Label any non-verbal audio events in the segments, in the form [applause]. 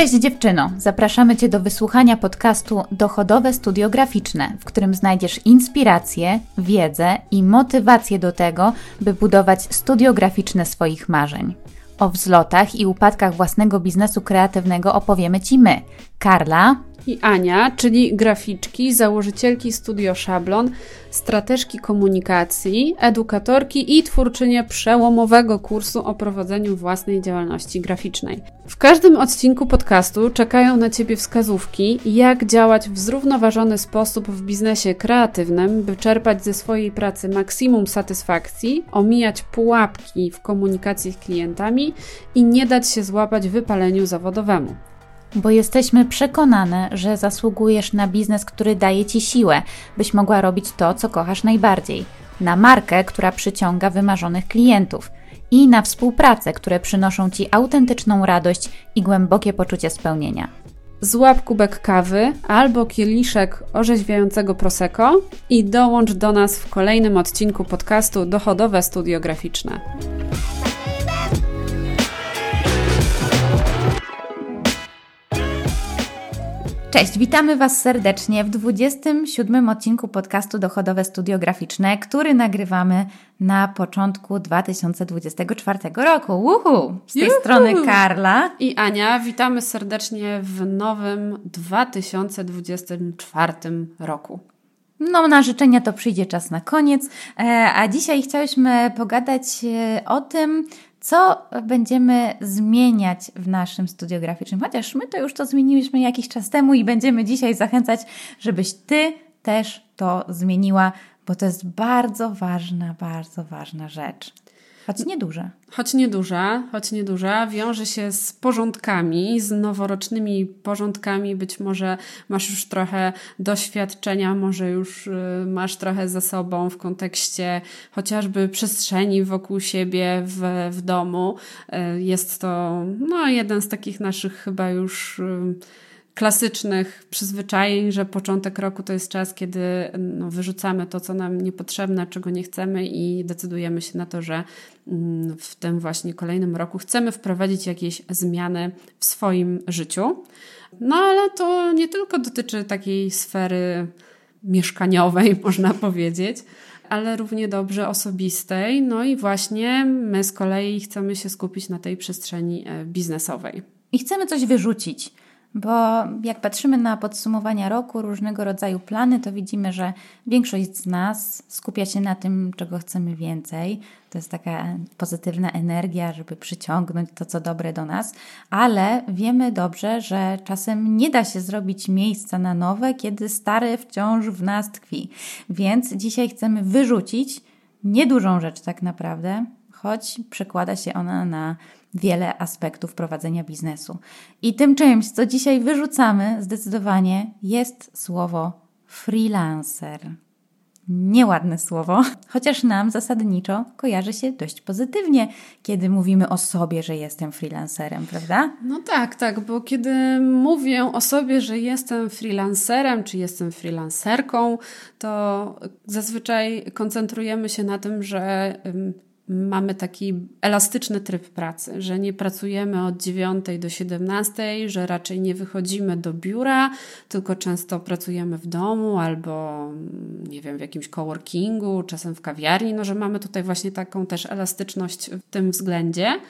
Cześć dziewczyno! Zapraszamy Cię do wysłuchania podcastu Dochodowe Studio Graficzne, w którym znajdziesz inspirację, wiedzę i motywację do tego, by budować studio graficzne swoich marzeń. O wzlotach i upadkach własnego biznesu kreatywnego opowiemy Ci my, Karla i Ania, czyli graficzki, założycielki Studio Szablon, strateżki komunikacji, edukatorki i twórczynie przełomowego kursu o prowadzeniu własnej działalności graficznej. W każdym odcinku podcastu czekają na Ciebie wskazówki, jak działać w zrównoważony sposób w biznesie kreatywnym, by czerpać ze swojej pracy maksimum satysfakcji, omijać pułapki w komunikacji z klientami i nie dać się złapać wypaleniu zawodowemu bo jesteśmy przekonane, że zasługujesz na biznes, który daje ci siłę, byś mogła robić to, co kochasz najbardziej, na markę, która przyciąga wymarzonych klientów i na współpracę, które przynoszą ci autentyczną radość i głębokie poczucie spełnienia. Złap kubek kawy albo kieliszek orzeźwiającego prosecco i dołącz do nas w kolejnym odcinku podcastu Dochodowe Studio Graficzne. Cześć, witamy Was serdecznie w 27 odcinku podcastu Dochodowe Studio Graficzne, który nagrywamy na początku 2024 roku. Uhu! Z tej Juhu! strony Karla i Ania. Witamy serdecznie w nowym 2024 roku. No, na życzenia to przyjdzie czas na koniec, e, a dzisiaj chciałyśmy pogadać e, o tym, co będziemy zmieniać w naszym studio graficznym. Chociaż my to już to zmieniliśmy jakiś czas temu i będziemy dzisiaj zachęcać, żebyś Ty też to zmieniła, bo to jest bardzo ważna, bardzo ważna rzecz. Choć nieduża. Choć nieduża, choć nieduża, wiąże się z porządkami, z noworocznymi porządkami. Być może masz już trochę doświadczenia, może już y, masz trochę ze sobą w kontekście chociażby przestrzeni wokół siebie w, w domu. Y, jest to no, jeden z takich naszych chyba już y, klasycznych przyzwyczajeń, że początek roku to jest czas, kiedy no, wyrzucamy to, co nam niepotrzebne, czego nie chcemy i decydujemy się na to, że mm, w tym właśnie kolejnym roku chcemy wprowadzić jakieś zmiany w swoim życiu. No ale to nie tylko dotyczy takiej sfery mieszkaniowej, [laughs] można powiedzieć, ale równie dobrze osobistej. No i właśnie my z kolei chcemy się skupić na tej przestrzeni e, biznesowej. I chcemy coś wyrzucić bo jak patrzymy na podsumowania roku, różnego rodzaju plany, to widzimy, że większość z nas skupia się na tym, czego chcemy więcej. To jest taka pozytywna energia, żeby przyciągnąć to, co dobre do nas, ale wiemy dobrze, że czasem nie da się zrobić miejsca na nowe, kiedy stare wciąż w nas tkwi. Więc dzisiaj chcemy wyrzucić niedużą rzecz, tak naprawdę, choć przekłada się ona na wiele aspektów prowadzenia biznesu. I tym czymś, co dzisiaj wyrzucamy, zdecydowanie jest słowo freelancer. Nieładne słowo, [laughs] chociaż nam zasadniczo kojarzy się dość pozytywnie, kiedy mówimy o sobie, że jestem freelancerem, prawda? No tak, tak, bo kiedy mówię o sobie, że jestem freelancerem, czy jestem freelancerką, to zazwyczaj koncentrujemy się na tym, że mamy taki elastyczny tryb pracy, że nie pracujemy od 9 do 17, że raczej nie wychodzimy do biura, tylko często pracujemy w domu albo nie wiem, w jakimś coworkingu, czasem w kawiarni, no że mamy tutaj właśnie taką też elastyczność w tym względzie.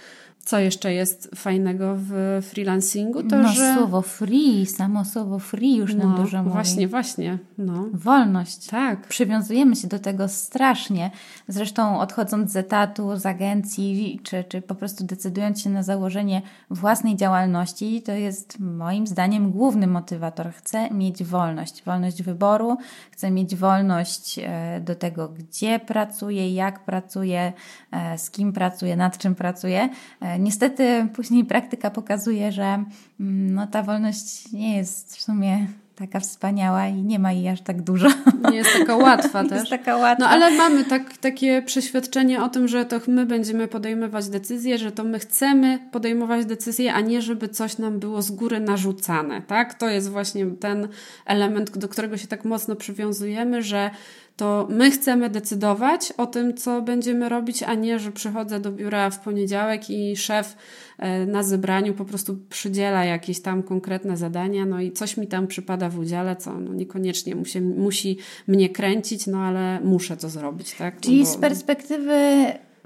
Co jeszcze jest fajnego w freelancingu? To, no, że... słowo free, samo słowo free już nam no, dużo mówi. Właśnie, właśnie. No. Wolność. Tak. Przywiązujemy się do tego strasznie. Zresztą odchodząc z etatu, z agencji, czy, czy po prostu decydując się na założenie własnej działalności, to jest moim zdaniem główny motywator. Chcę mieć wolność. Wolność wyboru, chcę mieć wolność e, do tego, gdzie pracuję, jak pracuję, e, z kim pracuję, nad czym pracuję e, Niestety później praktyka pokazuje, że mm, no, ta wolność nie jest w sumie taka wspaniała i nie ma jej aż tak dużo. Nie jest taka łatwa [laughs] też. Jest taka łatwa. No ale mamy tak, takie przeświadczenie o tym, że to my będziemy podejmować decyzje, że to my chcemy podejmować decyzje, a nie żeby coś nam było z góry narzucane, tak? To jest właśnie ten element, do którego się tak mocno przywiązujemy, że to my chcemy decydować o tym, co będziemy robić, a nie, że przychodzę do biura w poniedziałek i szef e, na zebraniu po prostu przydziela jakieś tam konkretne zadania, no i coś mi tam przypada w udziale, co no niekoniecznie musi, musi mnie kręcić, no ale muszę to zrobić, tak? No Czyli bo... z perspektywy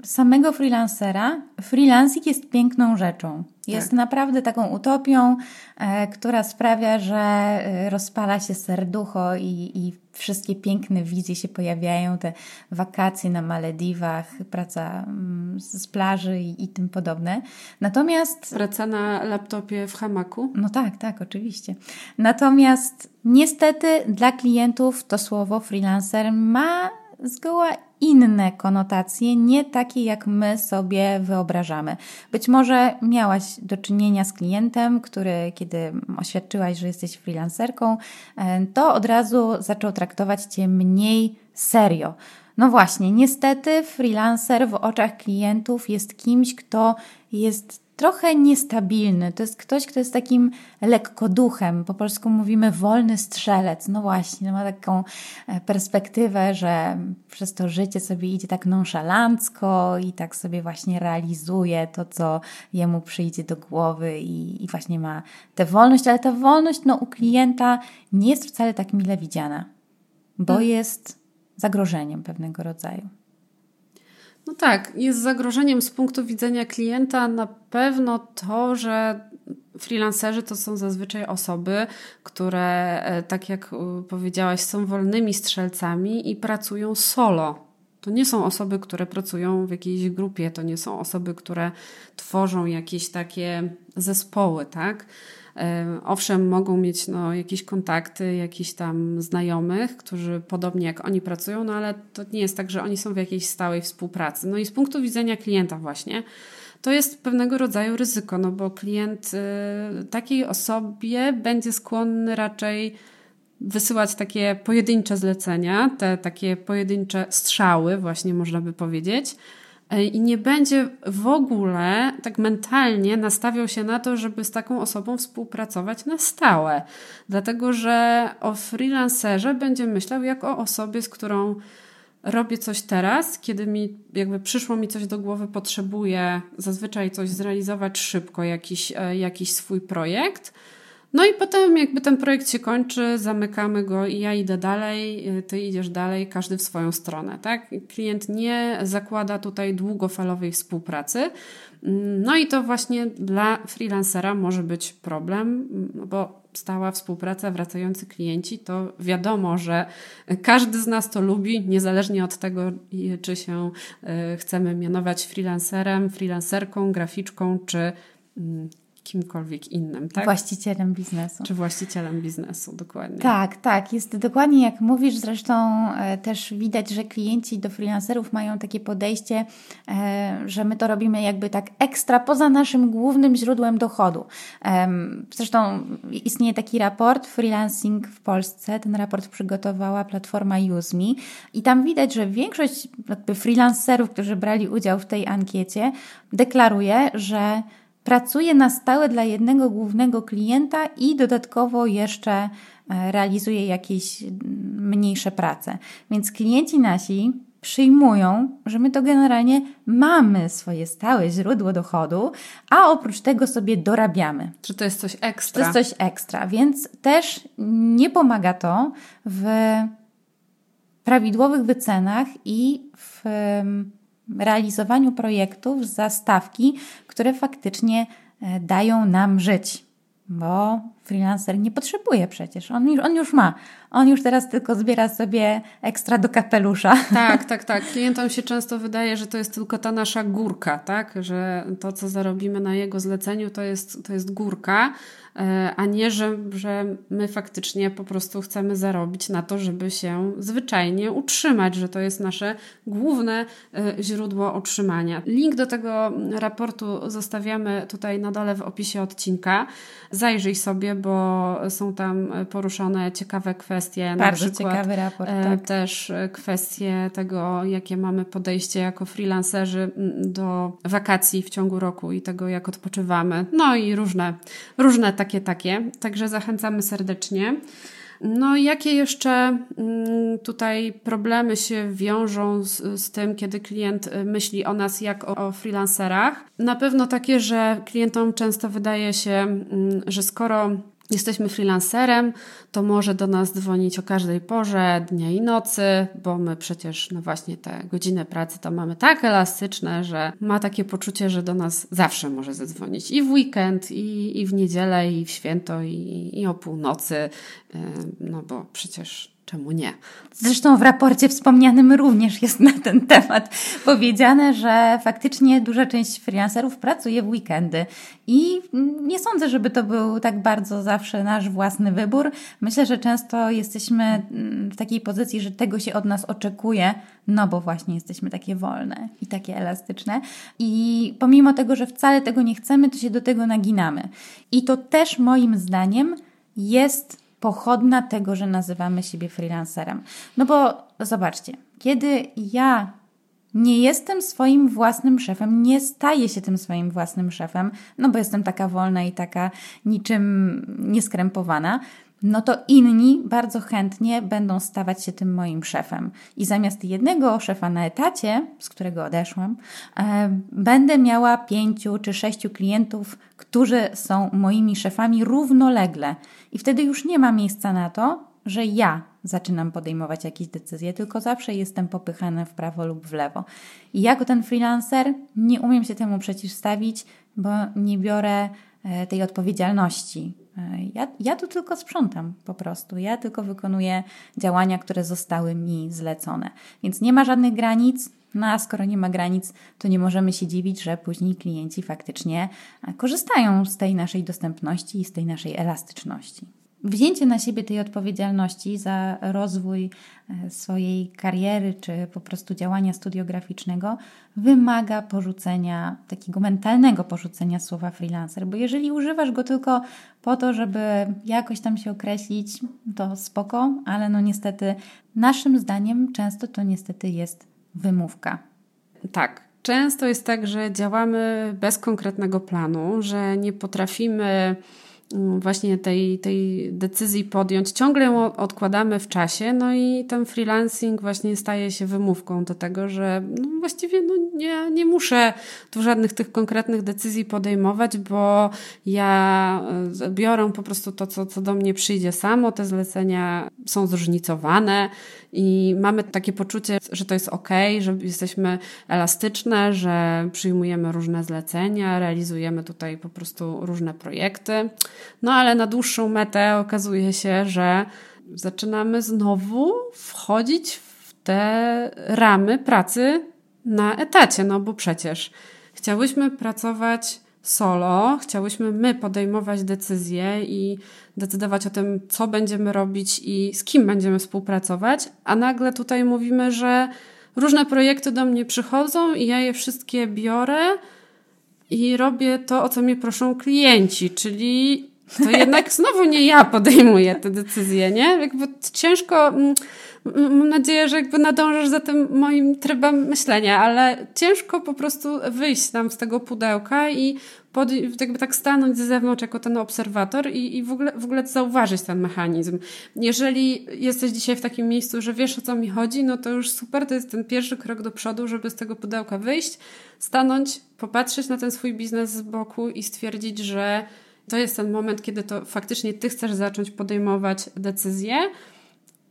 samego freelancera, freelancing jest piękną rzeczą. Jest tak. naprawdę taką utopią, e, która sprawia, że e, rozpala się serducho i, i wszystkie piękne wizje się pojawiają, te wakacje na Malediwach, praca mm, z plaży i, i tym podobne. Natomiast. Praca na laptopie w hamaku? No tak, tak, oczywiście. Natomiast niestety dla klientów to słowo freelancer ma zgoła inne konotacje, nie takie jak my sobie wyobrażamy. Być może miałaś do czynienia z klientem, który, kiedy oświadczyłaś, że jesteś freelancerką, e, to od razu zaczął traktować cię mniej serio. No właśnie, niestety freelancer w oczach klientów jest kimś, kto jest trochę niestabilny. To jest ktoś, kto jest takim lekkoduchem. Po polsku mówimy wolny strzelec. No właśnie, ma taką e, perspektywę, że przez to życie sobie idzie tak nonszalancko i tak sobie właśnie realizuje to, co jemu przyjdzie do głowy i, i właśnie ma tę wolność, ale ta wolność no, u klienta nie jest wcale tak mile widziana, bo hmm. jest zagrożeniem pewnego rodzaju. No tak, jest zagrożeniem z punktu widzenia klienta na pewno to, że freelancerzy to są zazwyczaj osoby, które, e, tak jak powiedziałaś, są wolnymi strzelcami i pracują solo. To nie są osoby, które pracują w jakiejś grupie, to nie są osoby, które tworzą jakieś takie zespoły, tak? Owszem, mogą mieć no, jakieś kontakty, jakichś tam znajomych, którzy podobnie jak oni pracują, no ale to nie jest tak, że oni są w jakiejś stałej współpracy. No i z punktu widzenia klienta właśnie, to jest pewnego rodzaju ryzyko, no bo klient y, takiej osobie będzie skłonny raczej wysyłać takie pojedyncze zlecenia, te takie pojedyncze strzały, właśnie można by powiedzieć, i nie będzie w ogóle tak mentalnie nastawiał się na to, żeby z taką osobą współpracować na stałe. Dlatego, że o freelancerze będzie myślał jak o osobie, z którą robię coś teraz, kiedy mi jakby przyszło mi coś do głowy, potrzebuję zazwyczaj coś zrealizować szybko, jakiś, e, jakiś swój projekt no i potem jakby ten projekt się kończy, zamykamy go i ja idę dalej, ty idziesz dalej, każdy w swoją stronę, tak? Klient nie zakłada tutaj długofalowej współpracy. No i to właśnie dla freelancera może być problem, no bo stała współpraca, wracający klienci, to wiadomo, że każdy z nas to lubi, niezależnie od tego, czy się e, chcemy mianować freelancerem, freelancerką, graficzką, czy mm, kimkolwiek innym, tak? Właścicielem biznesu. Czy właścicielem biznesu, dokładnie. Tak, tak. Jest dokładnie jak mówisz. Zresztą e, też widać, że klienci do freelancerów mają takie podejście, e, że my to robimy jakby tak ekstra poza naszym głównym źródłem dochodu. Zresztą istnieje taki raport Freelancing w Polsce. Ten raport przygotowała platforma UseMe i tam widać, że większość jakby freelancerów, którzy brali udział w tej ankiecie, deklaruje, że pracuje na stałe dla jednego głównego klienta i dodatkowo jeszcze e, realizuje jakieś mniejsze prace. Więc klienci nasi przyjmują, że my to generalnie mamy swoje stałe źródło dochodu, a oprócz tego sobie dorabiamy. Czy to jest coś ekstra? To jest coś ekstra, więc też nie pomaga to w prawidłowych wycenach i w realizowaniu projektów za stawki, które faktycznie e, dają nam żyć. Bo freelancer nie potrzebuje przecież, on już, on już ma. On już teraz tylko zbiera sobie ekstra do kapelusza. [laughs] Tak, tak, tak. Klientom się często wydaje, że to jest tylko ta nasza górka, tak? Że to, co zarobimy na jego zleceniu, to jest, to jest górka, E, a nie, że, że my faktycznie po prostu chcemy zarobić na to, żeby się zwyczajnie utrzymać, że to jest nasze główne e, źródło utrzymania. Link do tego raportu zostawiamy tutaj na dole w opisie odcinka. Zajrzyj sobie, bo są tam poruszone ciekawe kwestie. Bardzo na przykład, ciekawy raport. E, tak. Też kwestie tego, jakie mamy podejście jako freelancerzy do wakacji w ciągu roku i tego, jak odpoczywamy. No i różne, różne takie, takie. Także zachęcamy serdecznie. No, jakie jeszcze mm, tutaj problemy się wiążą z, z, tym, kiedy klient y, myśli o nas jak o, o freelancerach? Na pewno takie, że klientom często wydaje się, mm, że skoro jesteśmy freelancerem, to może do nas dzwonić o każdej porze dnia i nocy, bo my przecież, no właśnie, te godziny pracy to mamy tak elastyczne, że ma takie poczucie, że do nas zawsze może zadzwonić i w weekend, i, i w niedzielę, i w święto, i, i o północy, no bo przecież Czemu nie? Zresztą w raporcie wspomnianym również jest na ten temat powiedziane, że faktycznie duża część freelancerów pracuje w weekendy i nie sądzę, żeby to był tak bardzo zawsze nasz własny wybór. Myślę, że często jesteśmy mm, w takiej pozycji, że tego się od nas oczekuje, no bo właśnie jesteśmy takie wolne i takie elastyczne. I pomimo tego, że wcale tego nie chcemy, to się do tego naginamy. I to też moim zdaniem jest pochodna tego, że nazywamy siebie freelancerem. No bo zobaczcie, kiedy ja nie jestem swoim własnym szefem, nie staję się tym swoim własnym szefem, no bo jestem taka wolna i taka niczym nieskrępowana, no to inni bardzo chętnie będą stawać się tym moim szefem. I zamiast jednego szefa na etacie, z którego odeszłam, e, będę miała pięciu czy sześciu klientów, którzy są moimi szefami równolegle. I wtedy już nie ma miejsca na to, że ja zaczynam podejmować jakieś decyzje, tylko zawsze jestem popychana w prawo lub w lewo. I jako ten freelancer nie umiem się temu przeciwstawić, bo nie biorę tej odpowiedzialności ja, ja tu tylko sprzątam po prostu. Ja tylko wykonuję działania, które zostały mi zlecone. Więc nie ma żadnych granic. No a skoro nie ma granic, to nie możemy się dziwić, że później klienci faktycznie korzystają z tej naszej dostępności i z tej naszej elastyczności wzięcie na siebie tej odpowiedzialności za rozwój e, swojej kariery czy po prostu działania studiograficznego wymaga porzucenia, takiego mentalnego porzucenia słowa freelancer, bo jeżeli używasz go tylko po to, żeby jakoś tam się określić, to spoko, ale no niestety naszym zdaniem często to niestety jest wymówka. Tak, często jest tak, że działamy bez konkretnego planu, że nie potrafimy właśnie tej, tej decyzji podjąć. Ciągle ją odkładamy w czasie, no i ten freelancing właśnie staje się wymówką do tego, że no właściwie no nie, nie muszę tu żadnych tych konkretnych decyzji podejmować, bo ja e, biorę po prostu to, co, co do mnie przyjdzie samo. Te zlecenia są zróżnicowane i mamy takie poczucie, że to jest ok, że jesteśmy elastyczne, że przyjmujemy różne zlecenia, realizujemy tutaj po prostu różne projekty. No ale na dłuższą metę okazuje się, że zaczynamy znowu wchodzić w te ramy pracy na etacie, no bo przecież chciałyśmy pracować solo, chciałyśmy my podejmować decyzje i decydować o tym, co będziemy robić i z kim będziemy współpracować, a nagle tutaj mówimy, że różne projekty do mnie przychodzą i ja je wszystkie biorę i robię to, o co mnie proszą klienci, czyli to jednak znowu nie ja podejmuję te decyzje, nie? Jakby ciężko, mm, mam nadzieję, że jakby nadążasz za tym moim trybem myślenia, ale ciężko po prostu wyjść nam z tego pudełka i pod, jakby tak stanąć z zewnątrz jako ten obserwator i, i w, ogóle, w ogóle zauważyć ten mechanizm. Jeżeli jesteś dzisiaj w takim miejscu, że wiesz o co mi chodzi, no to już super, to jest ten pierwszy krok do przodu, żeby z tego pudełka wyjść, stanąć, popatrzeć na ten swój biznes z boku i stwierdzić, że to jest ten moment, kiedy to faktycznie ty chcesz zacząć podejmować decyzje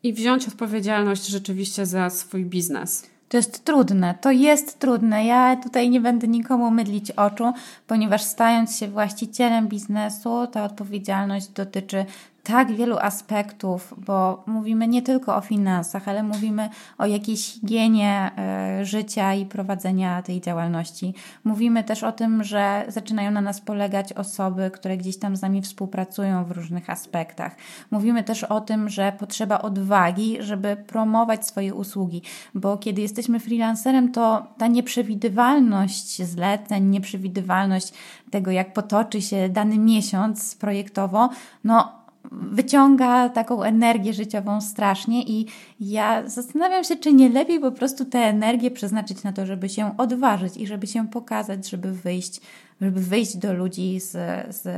i wziąć odpowiedzialność rzeczywiście za swój biznes. To jest trudne, to jest trudne. Ja tutaj nie będę nikomu mydlić oczu, ponieważ stając się właścicielem biznesu, ta odpowiedzialność dotyczy tak wielu aspektów, bo mówimy nie tylko o finansach, ale mówimy o jakiejś higienie e, życia i prowadzenia tej działalności. Mówimy też o tym, że zaczynają na nas polegać osoby, które gdzieś tam z nami współpracują w różnych aspektach. Mówimy też o tym, że potrzeba odwagi, żeby promować swoje usługi, bo kiedy jesteśmy freelancerem, to ta nieprzewidywalność zleceń, nieprzewidywalność tego, jak potoczy się dany miesiąc projektowo, no wyciąga taką energię życiową strasznie i ja zastanawiam się, czy nie lepiej po prostu tę energię przeznaczyć na to, żeby się odważyć i żeby się pokazać, żeby wyjść, żeby wyjść do ludzi z, z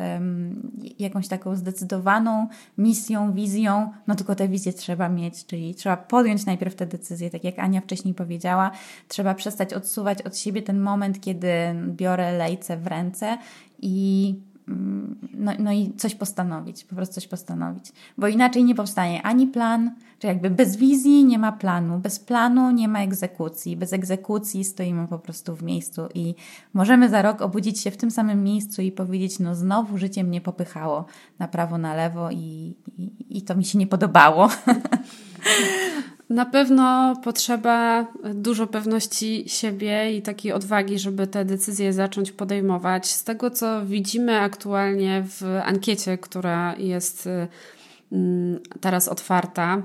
jakąś taką zdecydowaną misją, wizją, no tylko tę wizję trzeba mieć, czyli trzeba podjąć najpierw tę decyzję, tak jak Ania wcześniej powiedziała, trzeba przestać odsuwać od siebie ten moment, kiedy biorę lejce w ręce i Mm, no, no i coś postanowić, po prostu coś postanowić. Bo inaczej nie powstanie ani plan, czy jakby bez wizji nie ma planu, bez planu nie ma egzekucji, bez egzekucji stoimy po prostu w miejscu i możemy za rok obudzić się w tym samym miejscu i powiedzieć, no znowu życie mnie popychało na prawo, na lewo i, i, i to mi się nie podobało. [laughs] Na pewno potrzeba dużo pewności siebie i takiej odwagi, żeby te decyzje zacząć podejmować. Z tego, co widzimy aktualnie w ankiecie, która jest mm, teraz otwarta,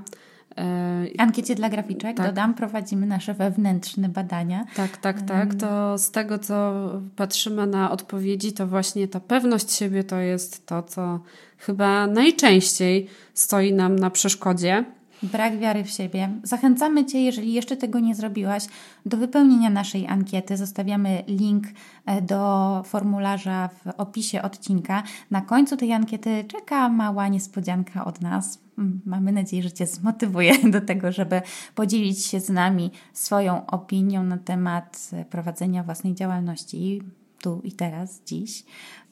e, Ankiecie dla graficzek, tak. dodam, prowadzimy nasze wewnętrzne badania. Tak, tak, tak. To z tego, co patrzymy na odpowiedzi, to właśnie ta pewność siebie to jest to, co chyba najczęściej stoi nam na przeszkodzie brak wiary w siebie. Zachęcamy Cię, jeżeli jeszcze tego nie zrobiłaś, do wypełnienia naszej ankiety. Zostawiamy link e, do formularza w opisie odcinka. Na końcu tej ankiety czeka mała niespodzianka od nas. Mm, mamy nadzieję, że Cię zmotywuje [laughs] do tego, żeby podzielić się z nami swoją opinią na temat prowadzenia własnej działalności tu i teraz, dziś.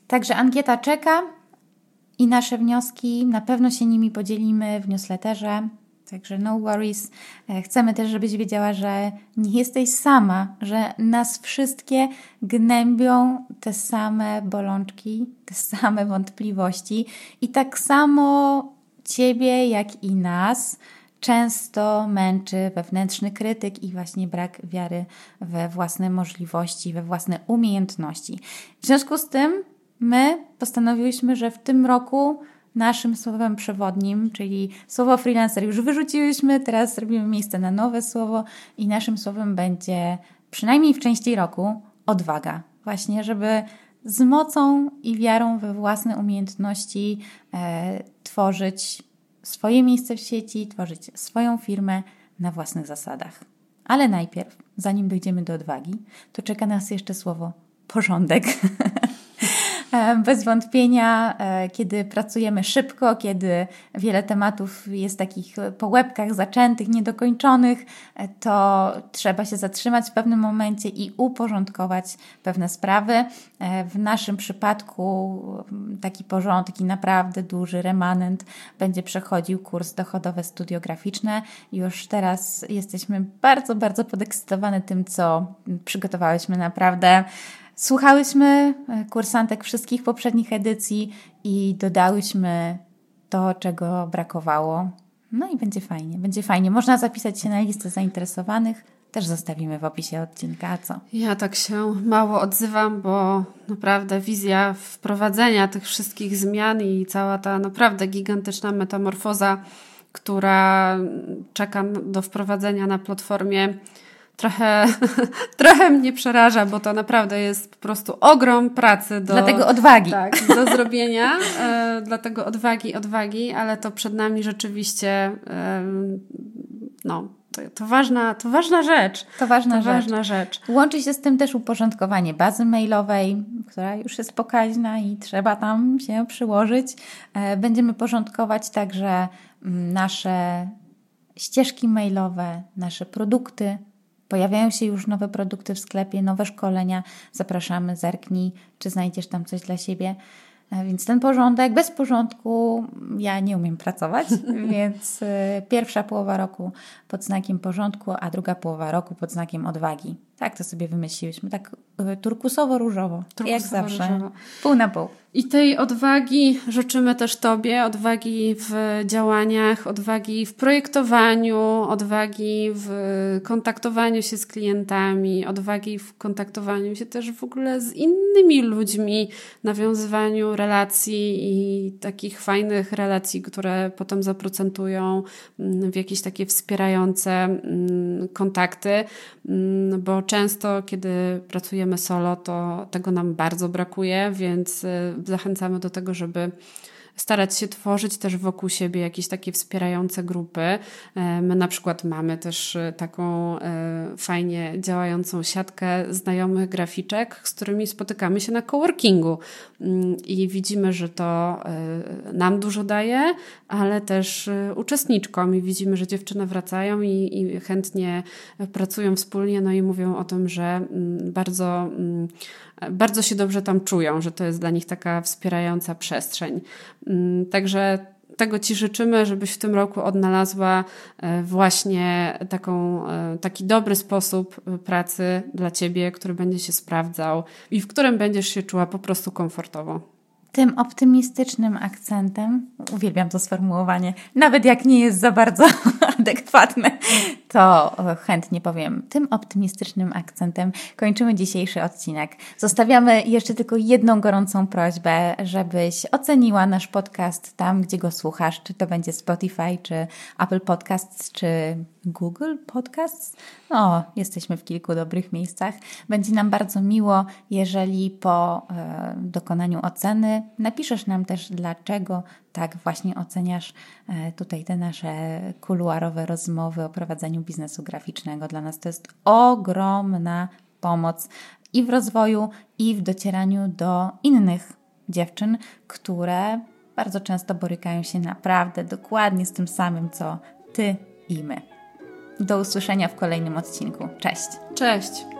Także ankieta czeka i nasze wnioski na pewno się nimi podzielimy w newsletterze. Także no worries. E, chcemy też, żebyś wiedziała, że nie jesteś sama, że nas wszystkie gnębią te same bolączki, te same wątpliwości i tak samo ciebie, jak i nas często męczy wewnętrzny krytyk i właśnie brak wiary we własne możliwości, we własne umiejętności. W związku z tym my postanowiłyśmy, że w tym roku naszym słowem przewodnim, czyli słowo freelancer już wyrzuciłyśmy, teraz robimy miejsce na nowe słowo i naszym słowem będzie przynajmniej w części roku odwaga. Właśnie, żeby z mocą i wiarą we własne umiejętności e, tworzyć swoje miejsce w sieci, tworzyć swoją firmę na własnych zasadach. Ale najpierw, zanim dojdziemy do odwagi, to czeka nas jeszcze słowo porządek. [laughs] E, bez wątpienia, e, kiedy pracujemy szybko, kiedy wiele tematów jest takich po łebkach zaczętych, niedokończonych, e, to trzeba się zatrzymać w pewnym momencie i uporządkować pewne sprawy. W naszym przypadku taki porządek i naprawdę duży remanent będzie przechodził kurs dochodowe studiograficzne. Już teraz jesteśmy bardzo, bardzo podekscytowane tym, co przygotowałyśmy. Naprawdę Słuchałyśmy e, kursantek wszystkich poprzednich edycji i dodałyśmy to, czego brakowało. No i będzie fajnie, będzie fajnie. Można zapisać się na listę zainteresowanych. Też zostawimy w opisie odcinka, a co? Ja tak się mało odzywam, bo naprawdę wizja wprowadzenia tych wszystkich zmian i cała ta naprawdę gigantyczna metamorfoza, która czeka do wprowadzenia na platformie trochę, [laughs] trochę mnie przeraża, bo to naprawdę jest po prostu ogrom pracy. Do, dlatego odwagi. Tak, do zrobienia. E, dlatego odwagi, odwagi, ale to przed nami rzeczywiście e, no, to, to, ważna, to ważna rzecz. To ważna, to rzecz. ważna rzecz. Łączy się z tym też uporządkowanie bazy mailowej, która już jest pokaźna i trzeba tam się przyłożyć. E, będziemy porządkować także mm, nasze ścieżki mailowe, nasze produkty, Pojawiają się już nowe produkty w sklepie, nowe szkolenia. Zapraszamy, zerknij, czy znajdziesz tam coś dla siebie. E, więc ten porządek, bez porządku ja nie umiem pracować, [laughs] więc e, pierwsza połowa roku pod znakiem porządku, a druga połowa roku pod znakiem odwagi. Tak to sobie wymyśliłyśmy, tak e, turkusowo-różowo, turkusowo jak zawsze, różowo. pół na pół. I tej odwagi życzymy też Tobie, odwagi w działaniach, odwagi w projektowaniu, odwagi w kontaktowaniu się z klientami, odwagi w kontaktowaniu się też w ogóle z innymi ludźmi, nawiązywaniu relacji i takich fajnych relacji, które potem zaprocentują mm, w jakieś takie wspierające mm, kontakty, mm, bo często, kiedy pracujemy solo, to tego nam bardzo brakuje, więc y, zachęcamy do tego, żeby starać się tworzyć też wokół siebie jakieś takie wspierające grupy. E, my na przykład mamy też e, taką e, fajnie działającą siatkę znajomych graficzek, z którymi spotykamy się na coworkingu mm, i widzimy, że to nam dużo daje, ale też uczestniczkom i widzimy, że dziewczyny wracają i, i chętnie pracują wspólnie, no i mówią o tym, że mm, bardzo mm, bardzo się dobrze tam czują, że to jest dla nich taka wspierająca przestrzeń. Mm, także tego Ci życzymy, żebyś w tym roku odnalazła e, właśnie taką, e, taki dobry sposób e, pracy dla Ciebie, który będzie się sprawdzał i w którym będziesz się czuła po prostu komfortowo. Tym optymistycznym akcentem, uwielbiam to sformułowanie, nawet jak nie jest za bardzo [laughs] adekwatne, to chętnie powiem. Tym optymistycznym akcentem kończymy dzisiejszy odcinek. Zostawiamy jeszcze tylko jedną gorącą prośbę, żebyś oceniła nasz podcast tam, gdzie go słuchasz, czy to będzie Spotify, czy Apple Podcasts, czy Google Podcasts. No, jesteśmy w kilku dobrych miejscach. Będzie nam bardzo miło, jeżeli po e, dokonaniu oceny napiszesz nam też, dlaczego tak właśnie oceniasz e, tutaj te nasze kuluarowe rozmowy o prowadzeniu biznesu graficznego. Dla nas to jest ogromna pomoc i w rozwoju, i w docieraniu do innych dziewczyn, które bardzo często borykają się naprawdę dokładnie z tym samym, co ty i my. Do usłyszenia w kolejnym odcinku. Cześć. Cześć.